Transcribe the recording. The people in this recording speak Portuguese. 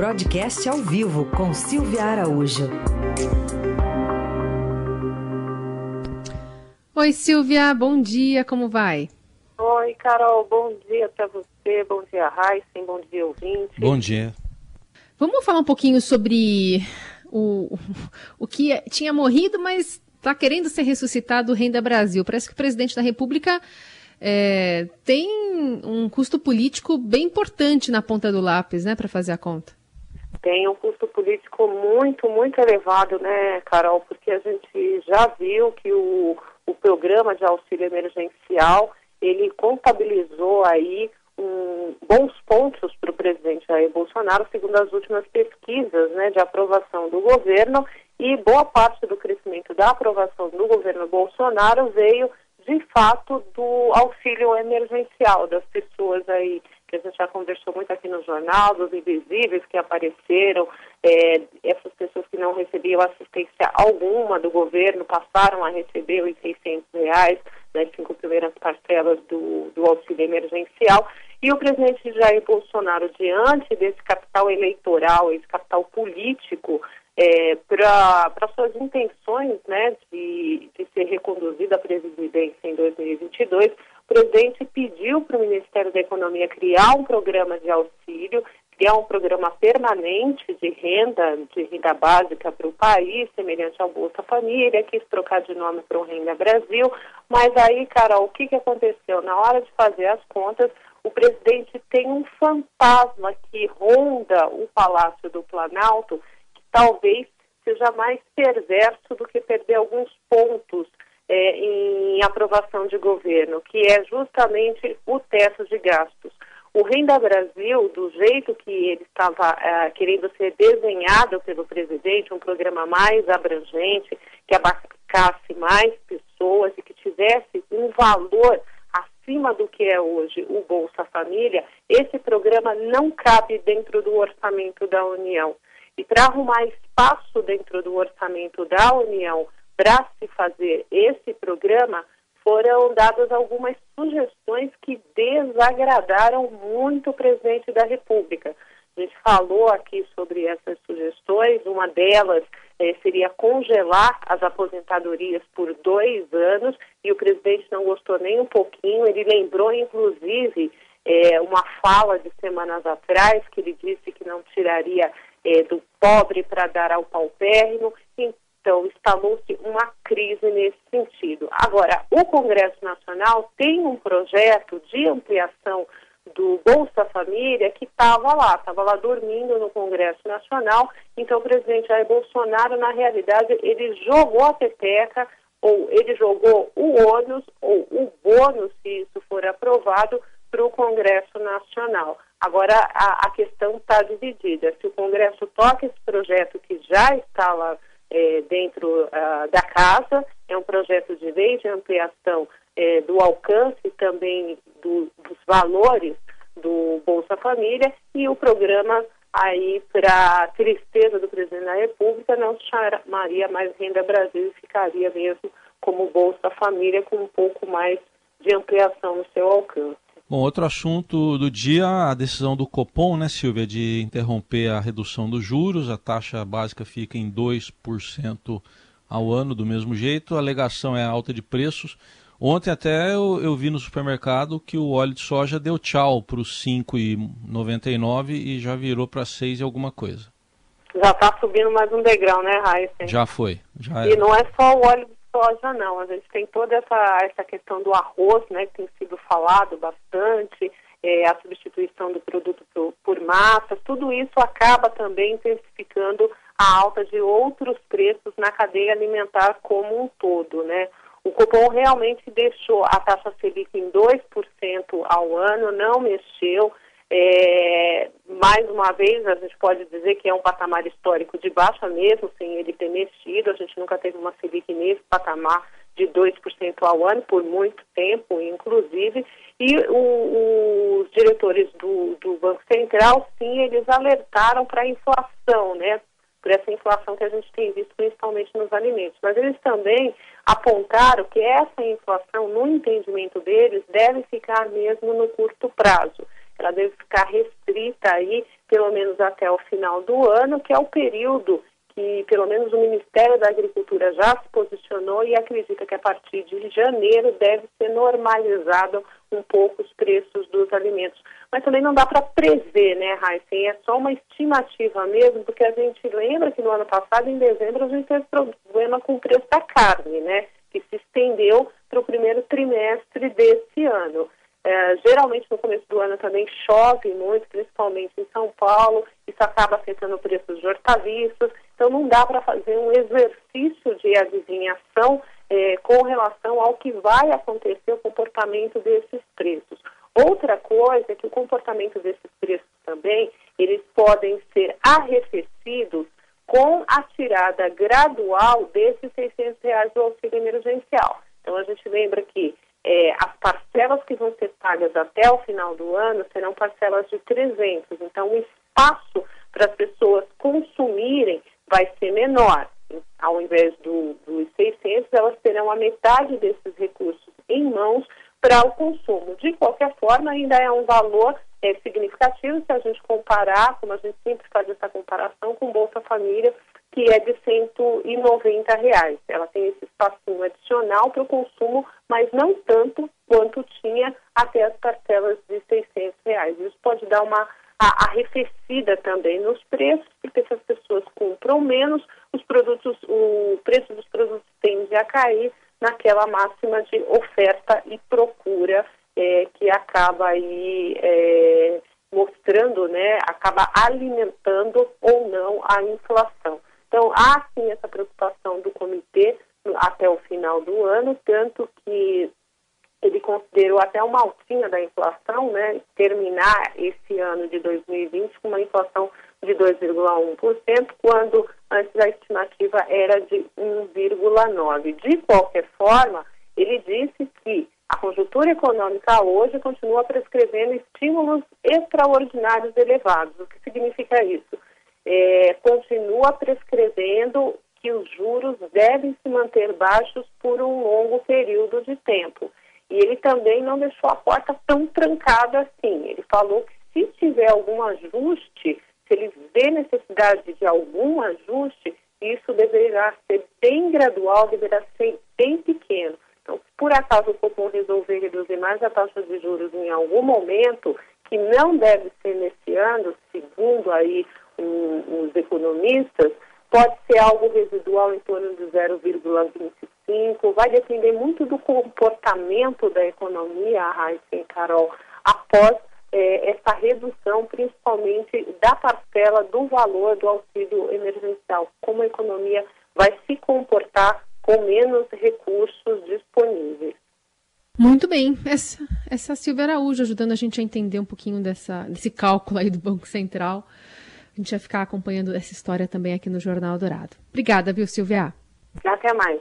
Broadcast ao vivo com Silvia Araújo. Oi, Silvia, bom dia, como vai? Oi, Carol, bom dia para você, bom dia, Raíssen, bom dia, ouvinte. Bom dia. Vamos falar um pouquinho sobre o, o que tinha morrido, mas está querendo ser ressuscitado o Renda Brasil. Parece que o presidente da República é, tem um custo político bem importante na ponta do lápis, né, para fazer a conta. Tem um custo político muito, muito elevado, né, Carol? Porque a gente já viu que o, o programa de auxílio emergencial ele contabilizou aí um, bons pontos para o presidente Jair Bolsonaro, segundo as últimas pesquisas né, de aprovação do governo, e boa parte do crescimento da aprovação do governo Bolsonaro veio, de fato, do auxílio emergencial das pessoas aí que a gente já conversou muito aqui no jornal, dos invisíveis que apareceram, é, essas pessoas que não recebiam assistência alguma do governo passaram a receber os 600 reais nas cinco primeiras parcelas do, do auxílio emergencial. E o presidente Jair Bolsonaro, diante desse capital eleitoral, esse capital político, é, para suas intenções né, de, de ser reconduzida à presidência em 2022, o presidente pediu para o Ministério da Economia criar um programa de auxílio, criar um programa permanente de renda, de renda básica para o país, semelhante ao Bolsa Família, quis trocar de nome para o Renda Brasil, mas aí, Carol, o que, que aconteceu? Na hora de fazer as contas, o presidente tem um fantasma que ronda o Palácio do Planalto, que talvez seja mais perverso do que perder alguns pontos é, em aprovação de governo, que é justamente o teto de gastos. O Renda Brasil, do jeito que ele estava uh, querendo ser desenhado pelo presidente, um programa mais abrangente, que abarcasse mais pessoas e que tivesse um valor acima do que é hoje o Bolsa Família, esse programa não cabe dentro do orçamento da União. E para arrumar espaço dentro do orçamento da União para se fazer esse programa, foram dadas algumas sugestões que desagradaram muito o presidente da República. A gente falou aqui sobre essas sugestões, uma delas eh, seria congelar as aposentadorias por dois anos, e o presidente não gostou nem um pouquinho, ele lembrou, inclusive, eh, uma fala de semanas atrás, que ele disse que não tiraria eh, do pobre para dar ao paupérrimo, então, instalou-se uma crise nesse sentido. Agora, o Congresso Nacional tem um projeto de ampliação do Bolsa Família que estava lá, estava lá dormindo no Congresso Nacional. Então, o presidente Jair Bolsonaro, na realidade, ele jogou a peteca, ou ele jogou o ônus, ou o bônus, se isso for aprovado, para o Congresso Nacional. Agora, a, a questão está dividida. Se o Congresso toca esse projeto que já está lá é, dentro uh, da casa. É um projeto de lei de ampliação é, do alcance também do, dos valores do Bolsa Família e o programa aí para tristeza do presidente da República não se chamaria mais Renda Brasil e ficaria mesmo como Bolsa Família com um pouco mais de ampliação no seu alcance. Bom, outro assunto do dia, a decisão do Copom, né, Silvia, de interromper a redução dos juros, a taxa básica fica em 2% ao ano do mesmo jeito, a alegação é a alta de preços. Ontem até eu, eu vi no supermercado que o óleo de soja deu tchau para os 5,99 e já virou para 6 e alguma coisa. Já está subindo mais um degrau, né, Raíssa? Já foi. Já e não é só o óleo de soja, não. A gente tem toda essa, essa questão do arroz, né, que tem sido falado bastante, é, a substituição do produto por, por massa, tudo isso acaba também intensificando a alta de outros preços na cadeia alimentar como um todo, né? O Copom realmente deixou a taxa Selic em 2% ao ano, não mexeu, é, mais uma vez, a gente pode dizer que é um patamar histórico de baixa mesmo, sem ele ter mexido. A gente nunca teve uma Selic nesse patamar de 2% ao ano por muito tempo, inclusive. E o, os diretores do, do Banco Central, sim, eles alertaram para a inflação, né? Por essa inflação que a gente tem visto principalmente nos alimentos. Mas eles também apontaram que essa inflação, no entendimento deles, deve ficar mesmo no curto prazo ela deve ficar restrita aí, pelo menos até o final do ano, que é o período que, pelo menos, o Ministério da Agricultura já se posicionou e acredita que a partir de janeiro deve ser normalizado um pouco os preços dos alimentos. Mas também não dá para prever, né, Heisen? É só uma estimativa mesmo, porque a gente lembra que no ano passado, em dezembro, a gente teve problema com o preço da carne, né? Que se estendeu para o primeiro trimestre desse ano. É, geralmente no começo do ano também chove muito, principalmente em São Paulo, isso acaba afetando o preço de hortaliças, então não dá para fazer um exercício de adivinhação é, com relação ao que vai acontecer o comportamento desses preços. Outra coisa é que o comportamento desses preços também, eles podem ser arrefecidos com a tirada gradual desses 600 reais do auxílio emergencial. Então a gente lembra que é, as parcelas que vão ser pagas até o final do ano serão parcelas de 300. Então, o espaço para as pessoas consumirem vai ser menor. Ao invés do, dos 600, elas terão a metade desses recursos em mãos para o consumo. De qualquer forma, ainda é um valor é, significativo se a gente comparar, como a gente sempre faz essa comparação, com Bolsa Família, que é de 190 reais. Ela tem esse espacinho adicional para o consumo, mas não tanto quanto tinha até as parcelas de 600 reais. Isso pode dar uma arrefecida também nos preços, porque se as pessoas compram menos, os produtos, o preço dos produtos tende a cair naquela máxima de oferta e procura é, que acaba aí é, mostrando, né, acaba alimentando ou não a inflação. Há sim essa preocupação do comitê até o final do ano, tanto que ele considerou até uma altinha da inflação, né, terminar esse ano de 2020 com uma inflação de 2,1%, quando antes a estimativa era de 1,9%. De qualquer forma, ele disse que a conjuntura econômica hoje continua prescrevendo estímulos extraordinários elevados. O que significa isso? É, continua prescrevendo que os juros devem se manter baixos por um longo período de tempo. E ele também não deixou a porta tão trancada assim. Ele falou que se tiver algum ajuste, se ele vê necessidade de algum ajuste, isso deverá ser bem gradual, deverá ser bem pequeno. Então, se por acaso o Copom resolver reduzir mais a taxa de juros em algum momento, que não deve ser nesse ano, segundo aí os economistas, pode ser algo residual em torno de 0,25, vai depender muito do comportamento da economia, Raíssa e Carol, após é, essa redução, principalmente da parcela do valor do auxílio emergencial, como a economia vai se comportar com menos recursos disponíveis. Muito bem, essa, essa Silvia Araújo ajudando a gente a entender um pouquinho dessa, desse cálculo aí do Banco Central. Gente vai ficar acompanhando essa história também aqui no Jornal Dourado. Obrigada, viu, Silvia? Até mais.